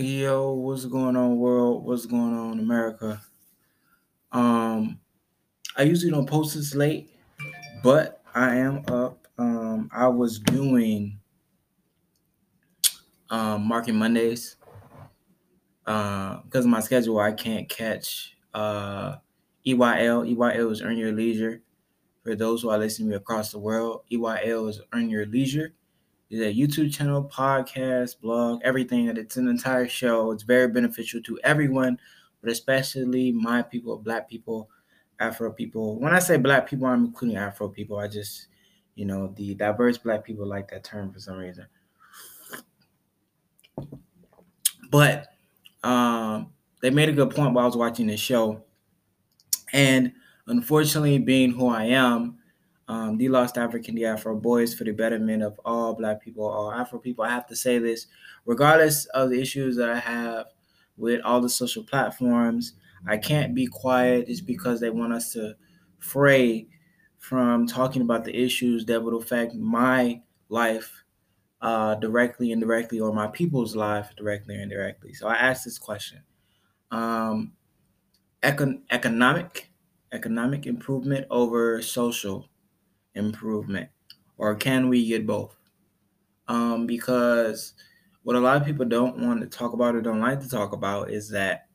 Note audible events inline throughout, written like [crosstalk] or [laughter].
Yo, what's going on, world? What's going on, America? Um, I usually don't post this late, but I am up. Um, I was doing um Market Mondays. Uh, because of my schedule, I can't catch uh EYL. EYL is Earn Your Leisure. For those who are listening to me across the world, EYL is Earn Your Leisure. A YouTube channel, podcast, blog, everything. It's an entire show. It's very beneficial to everyone, but especially my people, Black people, Afro people. When I say Black people, I'm including Afro people. I just, you know, the diverse Black people like that term for some reason. But um, they made a good point while I was watching this show. And unfortunately, being who I am, um, the Lost African, the Afro Boys for the betterment of all Black people, all Afro people. I have to say this, regardless of the issues that I have with all the social platforms, I can't be quiet It's because they want us to fray from talking about the issues that would affect my life uh, directly, indirectly, or my people's life directly or indirectly. So I asked this question: um, econ- economic, economic improvement over social improvement, or can we get both? Um, because what a lot of people don't want to talk about or don't like to talk about is that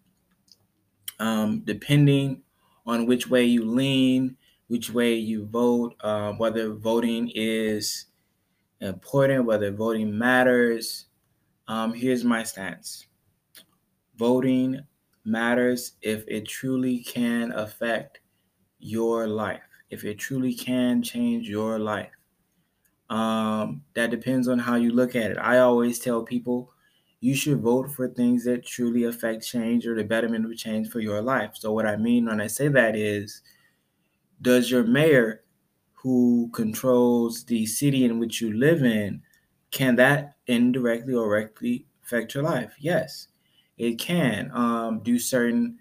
um, depending on which way you lean, which way you vote, uh, whether voting is important, whether voting matters, um, here's my stance. Voting matters if it truly can affect your life if it truly can change your life. Um, that depends on how you look at it. I always tell people you should vote for things that truly affect change or the betterment of change for your life. So, what I mean when I say that is, does your mayor who controls the city in which you live in, can that indirectly or directly affect your life? Yes, it can. Um, do certain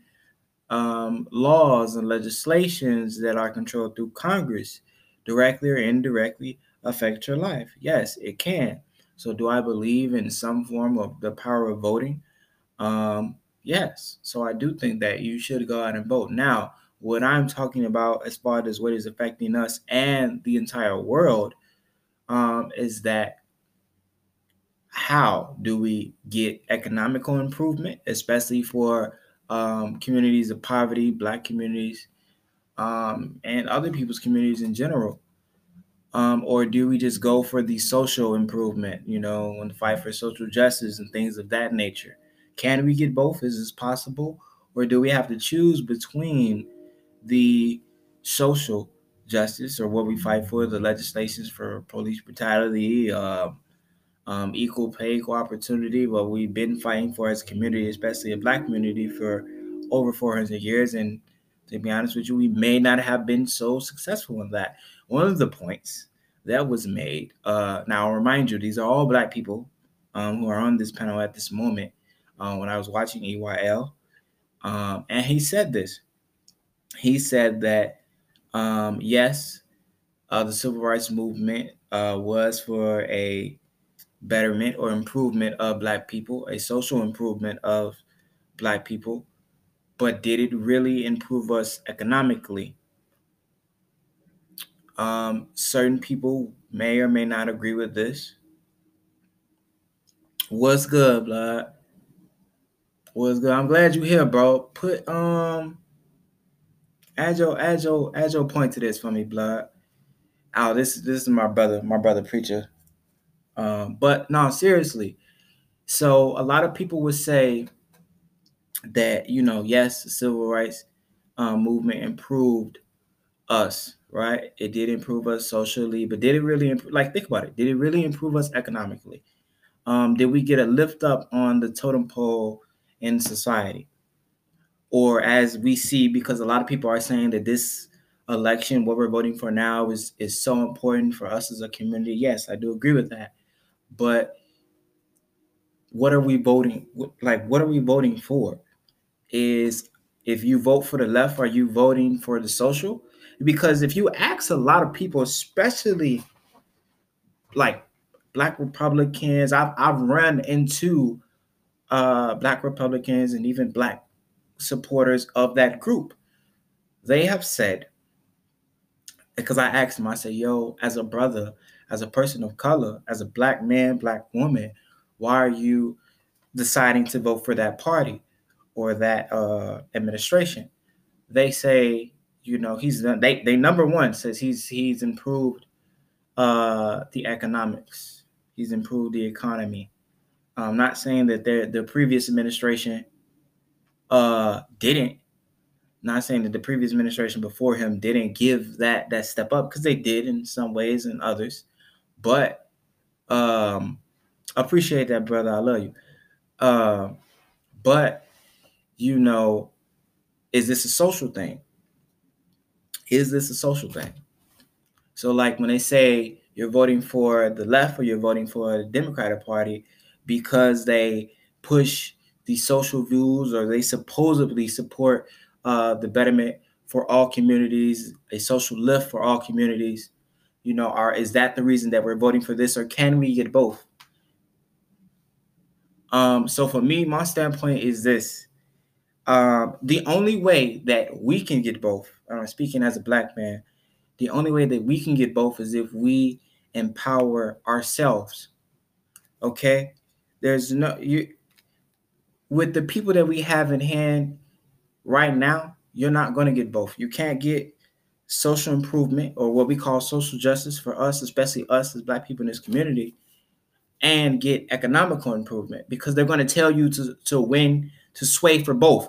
um, laws and legislations that are controlled through Congress directly or indirectly affect your life? Yes, it can. So, do I believe in some form of the power of voting? Um, yes. So, I do think that you should go out and vote. Now, what I'm talking about as far as what is affecting us and the entire world um, is that how do we get economical improvement, especially for um, communities of poverty, Black communities, um, and other people's communities in general? Um, or do we just go for the social improvement, you know, and fight for social justice and things of that nature? Can we get both? Is this possible? Or do we have to choose between the social justice or what we fight for, the legislations for police brutality, uh, um, equal pay, equal opportunity, what we've been fighting for as a community, especially a black community, for over 400 years. And to be honest with you, we may not have been so successful in that. One of the points that was made, uh, now I'll remind you, these are all black people um, who are on this panel at this moment. Uh, when I was watching EYL, um, and he said this. He said that um, yes, uh, the civil rights movement uh, was for a betterment or improvement of Black people, a social improvement of Black people, but did it really improve us economically? Um, certain people may or may not agree with this. What's good, blood? What's good? I'm glad you're here, bro. Put um add your add your add your point to this for me, blood. Oh, this this is my brother, my brother preacher. Um, but no, seriously. So a lot of people would say that you know, yes, the civil rights um, movement improved us, right? It did improve us socially, but did it really improve? Like, think about it. Did it really improve us economically? Um, did we get a lift up on the totem pole in society? Or as we see, because a lot of people are saying that this election, what we're voting for now, is is so important for us as a community. Yes, I do agree with that. But what are we voting? Like, what are we voting for? Is if you vote for the left, are you voting for the social? Because if you ask a lot of people, especially like black Republicans, I've I've run into uh, black Republicans and even black supporters of that group, they have said, because I asked them, I said, yo, as a brother, as a person of color, as a black man, black woman, why are you deciding to vote for that party or that uh, administration? They say, you know, he's. They they number one says he's he's improved uh, the economics. He's improved the economy. I'm not saying that the previous administration uh, didn't. Not saying that the previous administration before him didn't give that that step up because they did in some ways and others, but um, appreciate that, brother. I love you. Uh, but you know, is this a social thing? Is this a social thing? So, like when they say you're voting for the left or you're voting for the Democratic Party because they push the social views or they supposedly support uh, the betterment for all communities, a social lift for all communities. You know, are is that the reason that we're voting for this, or can we get both? Um, so for me, my standpoint is this: um, the only way that we can get both, uh, speaking as a black man, the only way that we can get both is if we empower ourselves. Okay, there's no you with the people that we have in hand right now. You're not going to get both. You can't get social improvement or what we call social justice for us, especially us as black people in this community, and get economical improvement because they're going to tell you to, to win, to sway for both.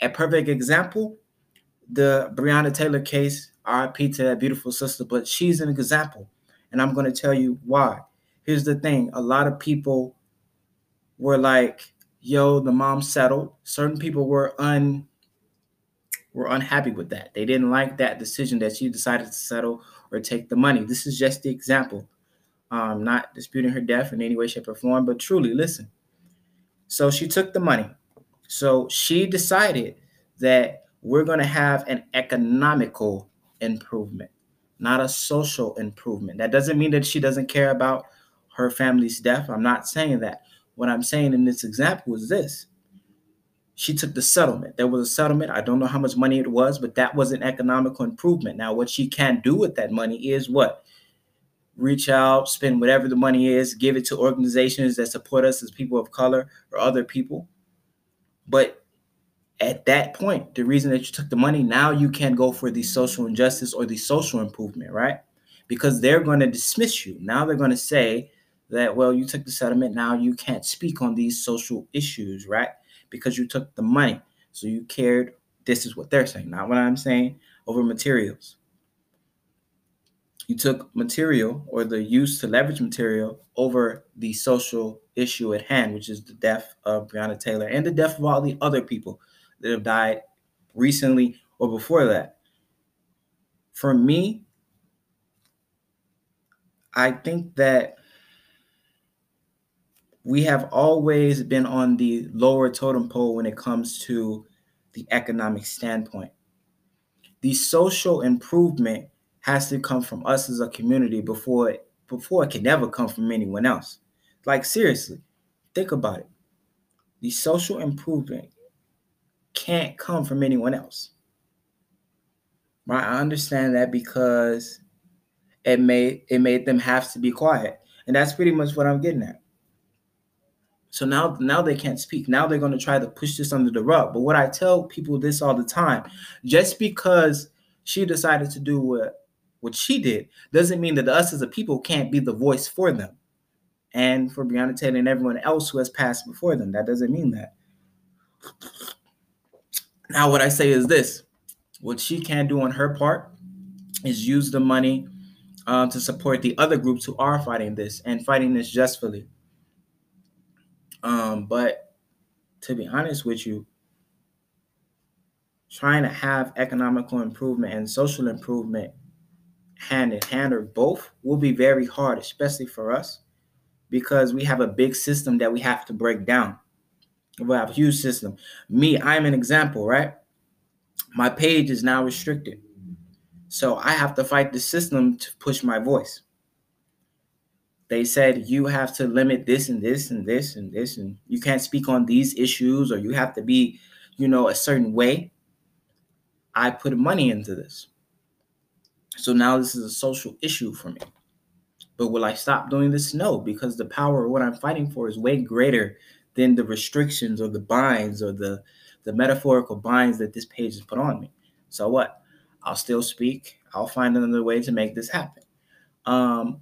A perfect example, the Breonna Taylor case, RIP to that beautiful sister, but she's an example. And I'm going to tell you why. Here's the thing a lot of people were like, yo, the mom settled. Certain people were un were unhappy with that. They didn't like that decision that she decided to settle or take the money. This is just the example. Um, not disputing her death in any way, shape, or form, but truly listen. So she took the money. So she decided that we're going to have an economical improvement, not a social improvement. That doesn't mean that she doesn't care about her family's death. I'm not saying that. What I'm saying in this example is this she took the settlement. There was a settlement. I don't know how much money it was, but that was an economical improvement. Now, what she can do with that money is what? Reach out, spend whatever the money is, give it to organizations that support us as people of color or other people. But at that point, the reason that you took the money, now you can't go for the social injustice or the social improvement, right? Because they're going to dismiss you. Now they're going to say that, well, you took the settlement. Now you can't speak on these social issues, right? Because you took the money. So you cared. This is what they're saying, not what I'm saying, over materials. You took material or the use to leverage material over the social issue at hand, which is the death of Breonna Taylor and the death of all the other people that have died recently or before that. For me, I think that we have always been on the lower totem pole when it comes to the economic standpoint. The social improvement has to come from us as a community before it, before it can ever come from anyone else. Like seriously, think about it. The social improvement can't come from anyone else. Right? I understand that because it made it made them have to be quiet. And that's pretty much what I'm getting at. So now, now they can't speak. Now they're going to try to push this under the rug. But what I tell people this all the time, just because she decided to do what what she did, doesn't mean that us as a people can't be the voice for them, and for Breonna Taylor and everyone else who has passed before them. That doesn't mean that. Now, what I say is this: what she can do on her part is use the money um, to support the other groups who are fighting this and fighting this justly. Um, but to be honest with you, trying to have economical improvement and social improvement hand in hand or both will be very hard, especially for us, because we have a big system that we have to break down. We have a huge system. Me, I'm an example, right? My page is now restricted. So I have to fight the system to push my voice. They said you have to limit this and this and this and this and you can't speak on these issues or you have to be you know a certain way. I put money into this. So now this is a social issue for me. But will i stop doing this? No because the power of what i'm fighting for is way greater than the restrictions or the binds or the the metaphorical binds that this page has put on me. So what? I'll still speak. I'll find another way to make this happen. Um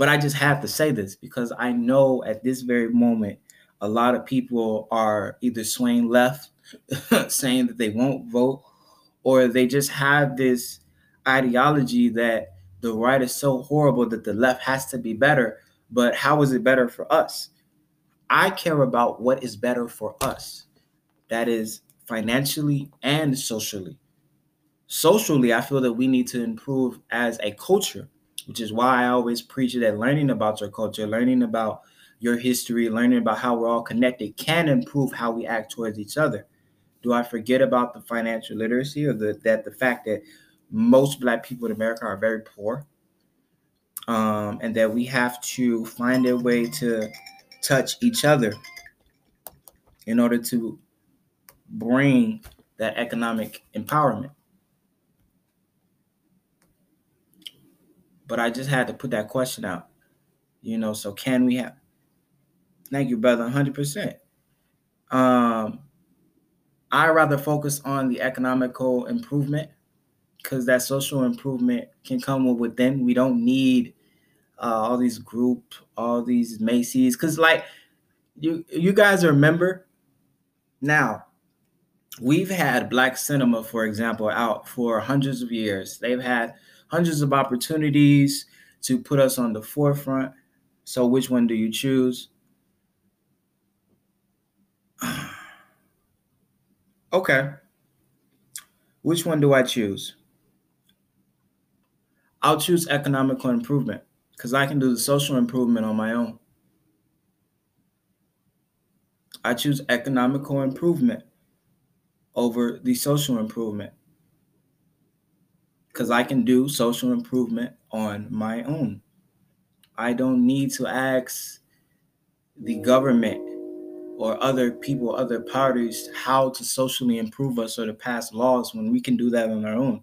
but I just have to say this because I know at this very moment, a lot of people are either swaying left, [laughs] saying that they won't vote, or they just have this ideology that the right is so horrible that the left has to be better. But how is it better for us? I care about what is better for us. That is financially and socially. Socially, I feel that we need to improve as a culture which is why I always preach that learning about your culture, learning about your history, learning about how we're all connected can improve how we act towards each other. Do I forget about the financial literacy or the, that the fact that most black people in America are very poor? Um, and that we have to find a way to touch each other in order to bring that economic empowerment. But I just had to put that question out. You know, so can we have thank you, brother, 100%. Um, I rather focus on the economical improvement because that social improvement can come within. We don't need uh, all these group, all these Macy's, because like you you guys remember now we've had black cinema, for example, out for hundreds of years. They've had hundreds of opportunities to put us on the forefront. So, which one do you choose? [sighs] okay. Which one do I choose? I'll choose economical improvement because I can do the social improvement on my own. I choose economical improvement over the social improvement because I can do social improvement on my own. I don't need to ask the mm. government or other people, other parties, how to socially improve us or to pass laws when we can do that on our own.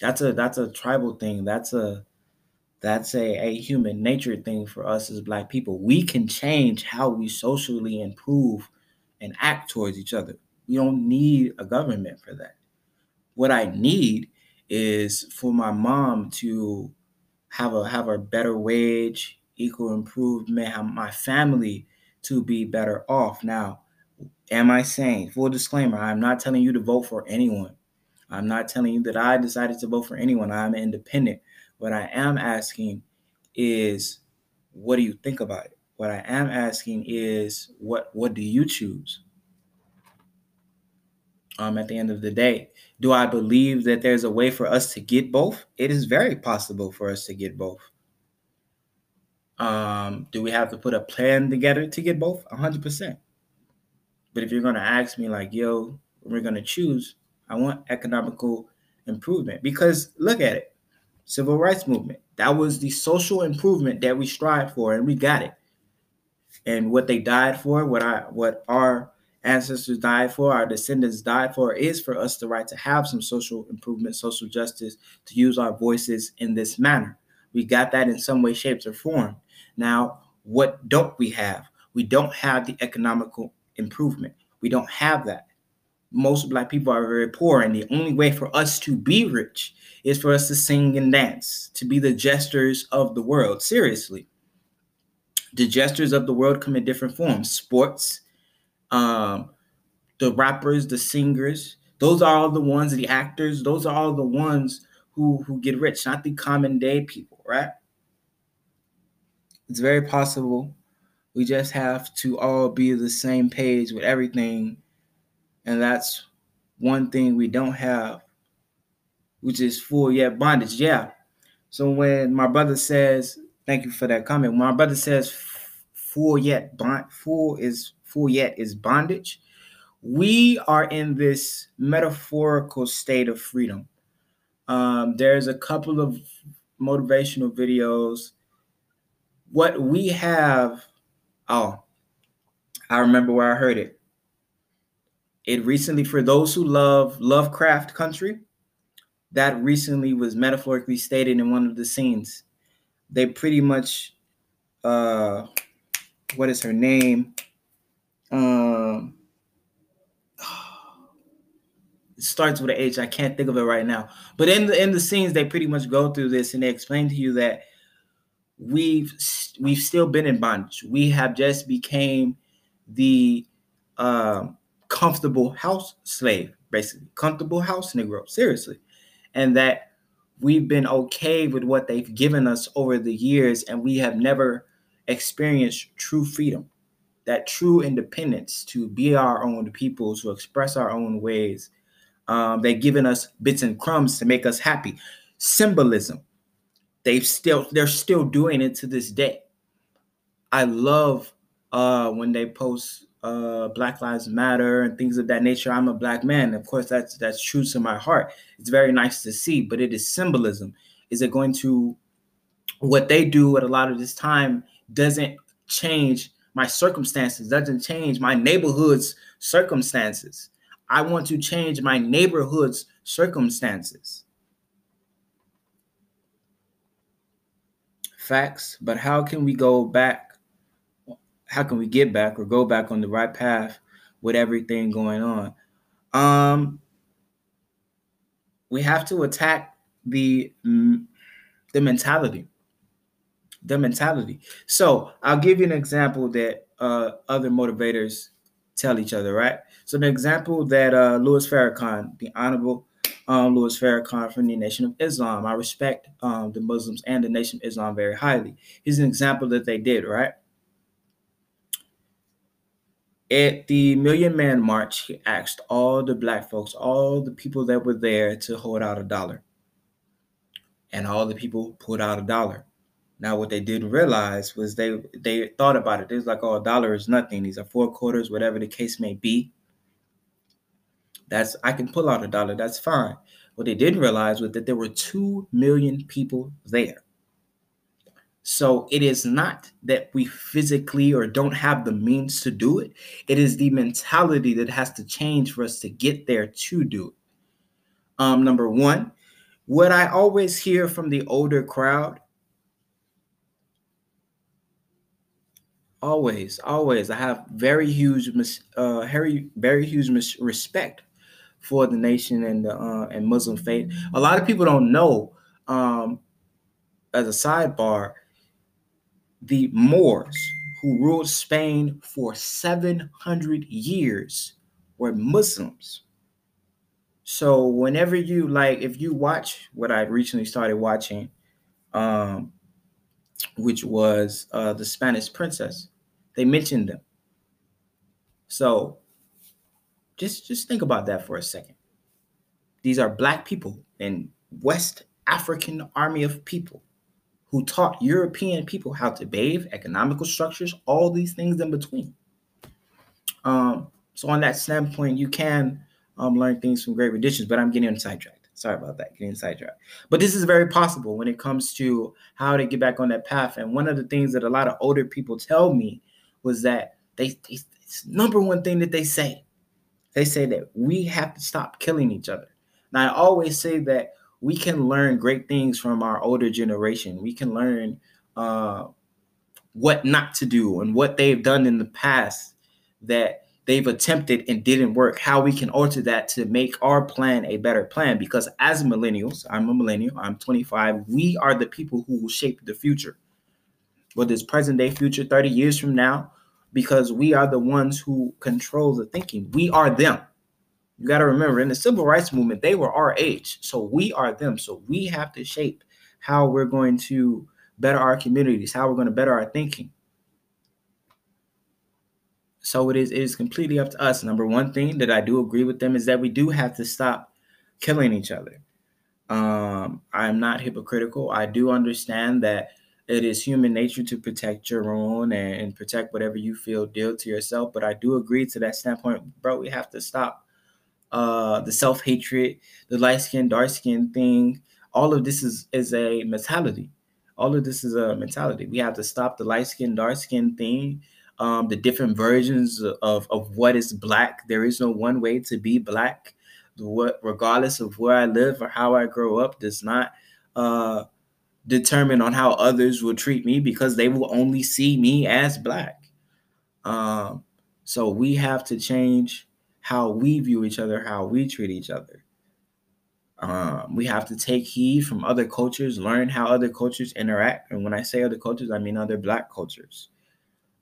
That's a that's a tribal thing. That's a that's a, a human nature thing for us as black people. We can change how we socially improve and act towards each other. We don't need a government for that. What I need is for my mom to have a have a better wage, equal improvement, have my family to be better off. Now, am I saying full disclaimer? I'm not telling you to vote for anyone. I'm not telling you that I decided to vote for anyone. I'm independent. What I am asking is what do you think about it? What I am asking is what what do you choose? Um, at the end of the day. Do I believe that there's a way for us to get both? It is very possible for us to get both. Um, do we have to put a plan together to get both? 100%. But if you're going to ask me, like, yo, we're going to choose, I want economical improvement because look at it civil rights movement. That was the social improvement that we strive for, and we got it. And what they died for, what I what our ancestors died for, our descendants died for, is for us the right to have some social improvement, social justice, to use our voices in this manner. We got that in some way, shapes, or form. Now, what don't we have? We don't have the economical improvement. We don't have that. Most black people are very poor, and the only way for us to be rich is for us to sing and dance, to be the jesters of the world. Seriously. The jesters of the world come in different forms sports, um, the rappers, the singers. Those are all the ones, the actors. Those are all the ones who who get rich, not the common day people, right? It's very possible. We just have to all be the same page with everything, and that's one thing we don't have, which is full yet bondage. Yeah. So when my brother says, "Thank you for that comment," my brother says, "Full yet bond," full is yet is bondage. We are in this metaphorical state of freedom. Um, there's a couple of motivational videos what we have, oh, I remember where I heard it. It recently, for those who love Lovecraft Country, that recently was metaphorically stated in one of the scenes. They pretty much, uh, what is her name? Um, [sighs] it starts with an H. I can't think of it right now. But in the in the scenes, they pretty much go through this and they explain to you that we've we've still been in bondage. We have just became the um, comfortable house slave, basically comfortable house negro. Seriously, and that we've been okay with what they've given us over the years, and we have never experienced true freedom, that true independence to be our own people, to express our own ways. Um, they've given us bits and crumbs to make us happy. Symbolism. They've still they're still doing it to this day. I love uh, when they post uh, Black Lives Matter and things of that nature. I'm a black man. Of course, that's that's true to my heart. It's very nice to see, but it is symbolism. Is it going to what they do at a lot of this time doesn't change my circumstances, doesn't change my neighborhood's circumstances. I want to change my neighborhood's circumstances. Facts, but how can we go back how can we get back or go back on the right path with everything going on? Um, we have to attack the the mentality, the mentality. So I'll give you an example that uh, other motivators tell each other, right? So the example that uh, Louis Farrakhan, the Honorable um, Louis Farrakhan from the Nation of Islam, I respect um, the Muslims and the Nation of Islam very highly. Here's an example that they did, right? At the Million Man March, he asked all the black folks, all the people that were there to hold out a dollar. And all the people pulled out a dollar. Now, what they didn't realize was they they thought about it. They was like, "Oh, a dollar is nothing. These are four quarters, whatever the case may be. That's I can pull out a dollar. That's fine." What they didn't realize was that there were two million people there. So it is not that we physically or don't have the means to do it. It is the mentality that has to change for us to get there to do it. Um, number one, what I always hear from the older crowd, always, always, I have very huge, uh, very, very huge respect for the nation and the uh, and Muslim faith. A lot of people don't know. Um, as a sidebar, the Moors, who ruled Spain for 700 years, were Muslims. So whenever you like, if you watch what I recently started watching, um, which was uh, the Spanish Princess, they mentioned them. So just just think about that for a second. These are black people and West African army of people who taught European people how to bathe, economical structures, all these things in between. Um, so on that standpoint, you can um, learn things from great traditions, but I'm getting sidetracked. Sorry about that, getting sidetracked. But this is very possible when it comes to how to get back on that path. And one of the things that a lot of older people tell me was that they, they it's number one thing that they say. They say that we have to stop killing each other. Now I always say that we can learn great things from our older generation. We can learn uh, what not to do and what they've done in the past that they've attempted and didn't work, how we can alter that to make our plan a better plan. Because as millennials, I'm a millennial, I'm 25, we are the people who will shape the future, whether it's present day, future, 30 years from now, because we are the ones who control the thinking. We are them. You got to remember, in the civil rights movement, they were our age. So we are them. So we have to shape how we're going to better our communities, how we're going to better our thinking. So it is it is completely up to us. Number one thing that I do agree with them is that we do have to stop killing each other. Um, I'm not hypocritical. I do understand that it is human nature to protect your own and, and protect whatever you feel dear to yourself. But I do agree to that standpoint, bro. We have to stop uh, the self hatred, the light skin, dark skin thing. All of this is is a mentality. all of this is a mentality. We have to stop the light skin, dark skin thing, um, the different versions of, of what is black. There is no one way to be black. What, regardless of where I live or how I grow up, does not uh, determine on how others will treat me because they will only see me as black. Um, so we have to change how we view each other, how we treat each other. Um, we have to take heed from other cultures, learn how other cultures interact. And when I say other cultures, I mean other black cultures.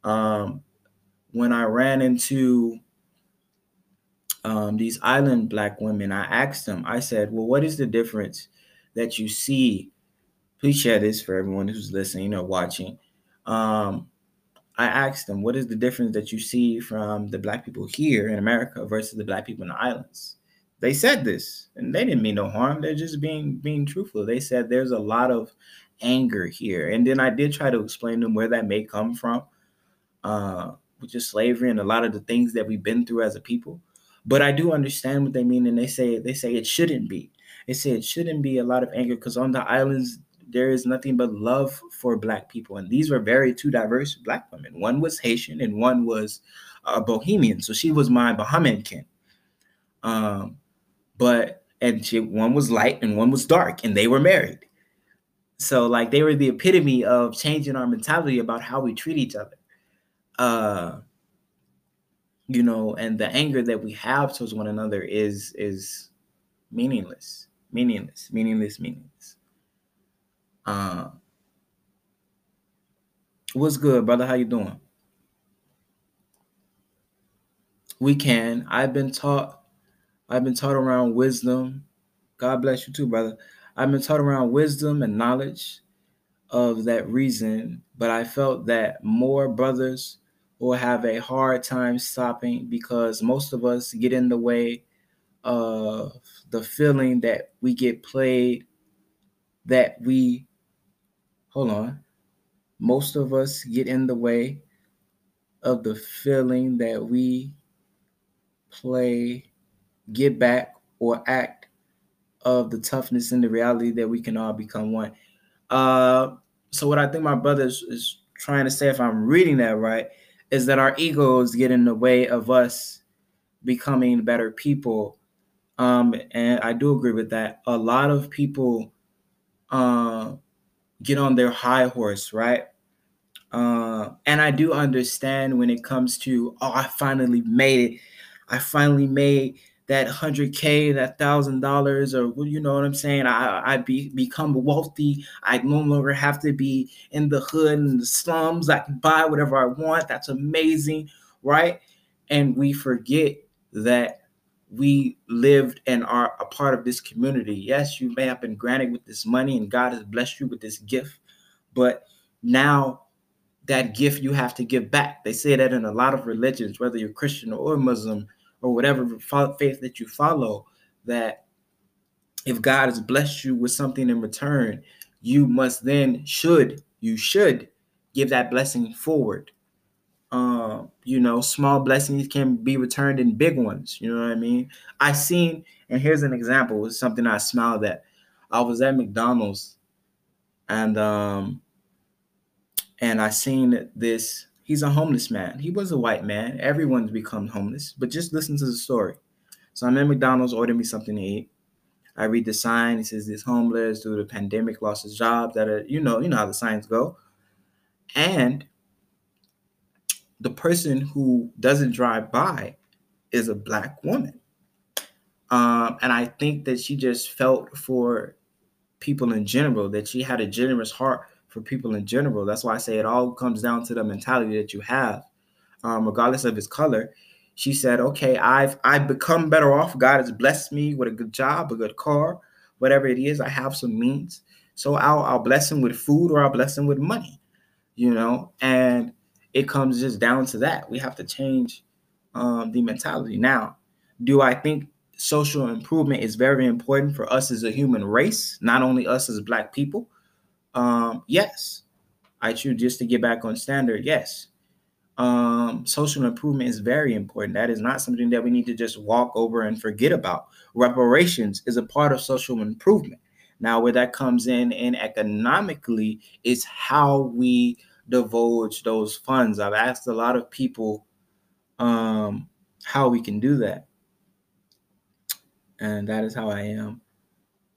Um, when I ran into um, these island black women, I asked them, I said, Well, what is the difference that you see? Please share this for everyone who's listening or watching. Um, I asked them, What is the difference that you see from the black people here in America versus the black people in the islands? they said this and they didn't mean no harm. They're just being being truthful. They said there's a lot of anger here. And then i did try to explain to them where that may come from uh which is slavery and a lot of the things that we've been through as a people. But i do understand what they mean and they say they say it shouldn't be. They say it shouldn't be a lot of anger because on the islands there is nothing but love for black people. And these were very two diverse black women. One was haitian and one was a bahamian. So she was my bahamian kin. Um but and she one was light and one was dark and they were married. So like they were the epitome of changing our mentality about how we treat each other. Uh you know and the anger that we have towards one another is is meaningless. Meaningless. Meaningless. Meaningless uh what's good brother how you doing we can i've been taught I've been taught around wisdom. God bless you too, brother. I've been taught around wisdom and knowledge of that reason, but I felt that more brothers will have a hard time stopping because most of us get in the way of the feeling that we get played, that we, hold on, most of us get in the way of the feeling that we play get back or act of the toughness and the reality that we can all become one. Uh, so what I think my brother is, is trying to say, if I'm reading that right, is that our egos get in the way of us becoming better people. Um, and I do agree with that. A lot of people uh, get on their high horse, right? Uh, and I do understand when it comes to, oh, I finally made it. I finally made that 100k that thousand dollars or you know what i'm saying? I i be become wealthy. I no longer have to be in the hood and the slums. I can buy whatever i want. That's amazing right? And we forget that we lived and are a part of this community yes you may have been granted with this money and god has blessed you with this gift but now that gift you have to give back they say that in a lot of religions whether you're christian or muslim or whatever faith that you follow, that if God has blessed you with something in return, you must then should you should give that blessing forward. Uh, you know, small blessings can be returned in big ones. You know what I mean? I seen, and here's an example. It's something I smiled at. I was at McDonald's, and um, and I seen this He's a homeless man. He was a white man. Everyone's become homeless, but just listen to the story. So I'm at McDonald's ordering me something to eat. I read the sign. It says this homeless due to the pandemic lost his job. That are, you know, you know how the signs go. And the person who doesn't drive by is a black woman. Um, and I think that she just felt for people in general, that she had a generous heart for people in general. That's why I say it all comes down to the mentality that you have, um, regardless of his color. She said, "Okay, I've I've become better off. God has blessed me with a good job, a good car, whatever it is. I have some means, so I'll I'll bless him with food or I'll bless him with money, you know. And it comes just down to that. We have to change um, the mentality. Now, do I think social improvement is very important for us as a human race, not only us as Black people? Um, yes, I choose just to get back on standard. Yes. Um, social improvement is very important. That is not something that we need to just walk over and forget about. Reparations is a part of social improvement. Now, where that comes in and economically is how we divulge those funds. I've asked a lot of people um, how we can do that. And that is how I am.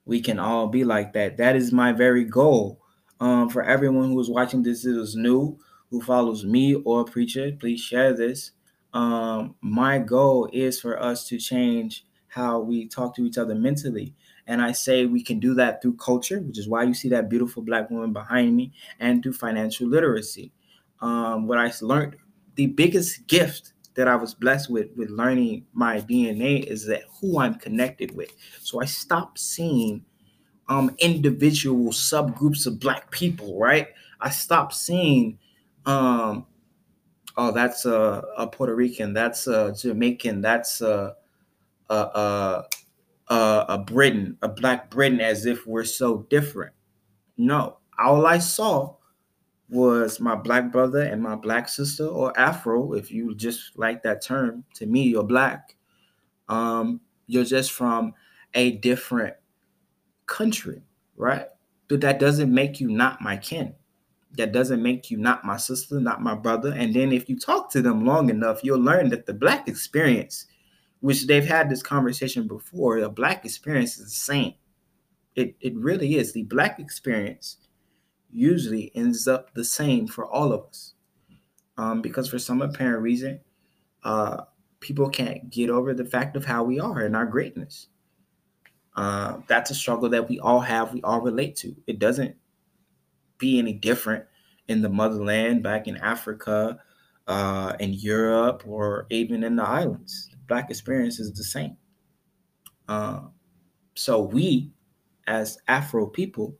We can all be like that. That is my very goal. Um, for everyone who is watching this is new, who follows me or preacher, please share this. Um, my goal is for us to change how we talk to each other mentally. And I say we can do that through culture, which is why you see that beautiful black woman behind me, and through financial literacy. Um, what I learned, the biggest gift that I was blessed with with learning my DNA is that who I'm connected with. So I stopped seeing um individual subgroups of black people, right? I stopped seeing um oh that's a, a Puerto Rican, that's a Jamaican, that's a a, a a a Briton, a black Briton as if we're so different. No, all I saw was my black brother and my black sister, or Afro, if you just like that term. To me, you're black. Um, you're just from a different country, right? But that doesn't make you not my kin. That doesn't make you not my sister, not my brother. And then if you talk to them long enough, you'll learn that the black experience, which they've had this conversation before, the black experience is the same. It, it really is. The black experience usually ends up the same for all of us. Um, because for some apparent reason, uh, people can't get over the fact of how we are and our greatness. Uh, that's a struggle that we all have, we all relate to. It doesn't be any different in the motherland, back in Africa, uh, in Europe, or even in the islands. The black experience is the same. Uh, so we, as Afro people,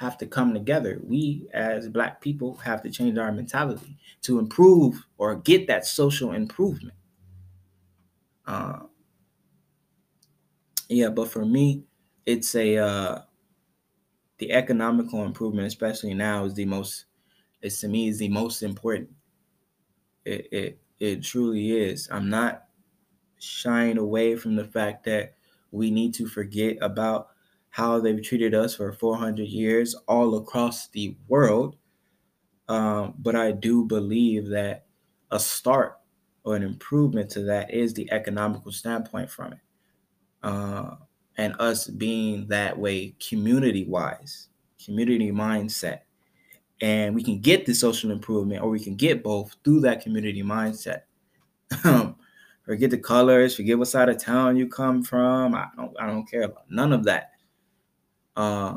have to come together. We, as Black people, have to change our mentality to improve or get that social improvement. Uh, yeah, but for me, it's a uh, the economical improvement, especially now, is the most. It's to me is the most important. It it it truly is. I'm not shying away from the fact that we need to forget about how they've treated us for 400 years all across the world. Um, but I do believe that a start or an improvement to that is the economical standpoint from it. Uh, and us being that way community wise, community mindset. And we can get the social improvement or we can get both through that community mindset. [laughs] Um, forget the colors, forget what side of town you come from. I don't I don't care about none of that uh,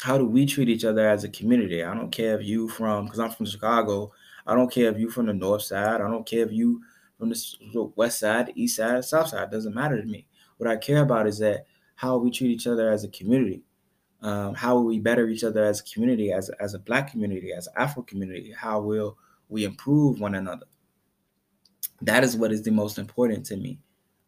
how do we treat each other as a community? I don't care if you from because I'm from Chicago. I don't care if you from the north side. I don't care if you from the west side, the east side, south side. It doesn't matter to me. What I care about is that how we treat each other as a community. Um, how will we better each other as a community, as, as a black community, as an Afro community? How will we improve one another? That is what is the most important to me.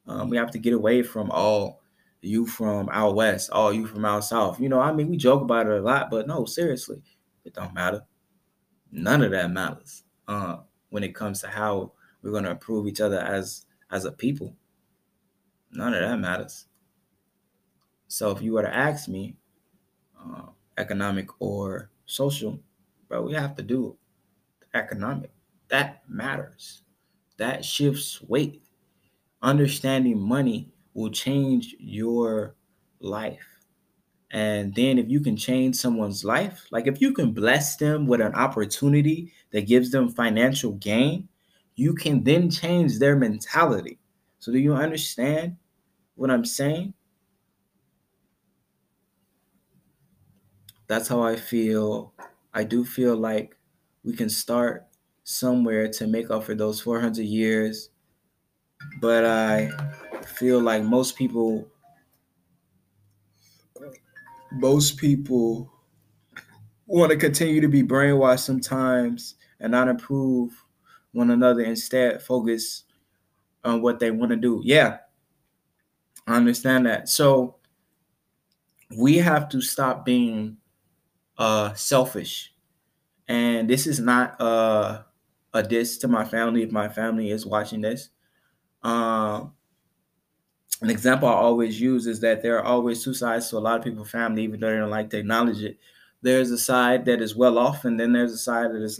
Um, we have to get away from all you from out west, oh, you from out south. You know, I mean, we joke about it a lot, but no, seriously, it don't matter. None of that matters uh, when it comes to how we're going to improve each other as as a people. None of that matters. So if you were to ask me, uh, economic or social, but we have to do economic. That matters. That shifts weight. Understanding money will change your life. And then if you can change someone's life, like if you can bless them with an opportunity that gives them financial gain, you can then change their mentality. So do you understand what I'm saying? That's how I feel. I do feel like we can start somewhere to make up for those 400 years. But I feel like most people most people want to continue to be brainwashed sometimes and not improve one another instead focus on what they want to do yeah i understand that so we have to stop being uh selfish and this is not uh a diss to my family if my family is watching this um an example I always use is that there are always two sides to a lot of people's family, even though they don't like to acknowledge it. There's a side that is well off, and then there's a side that is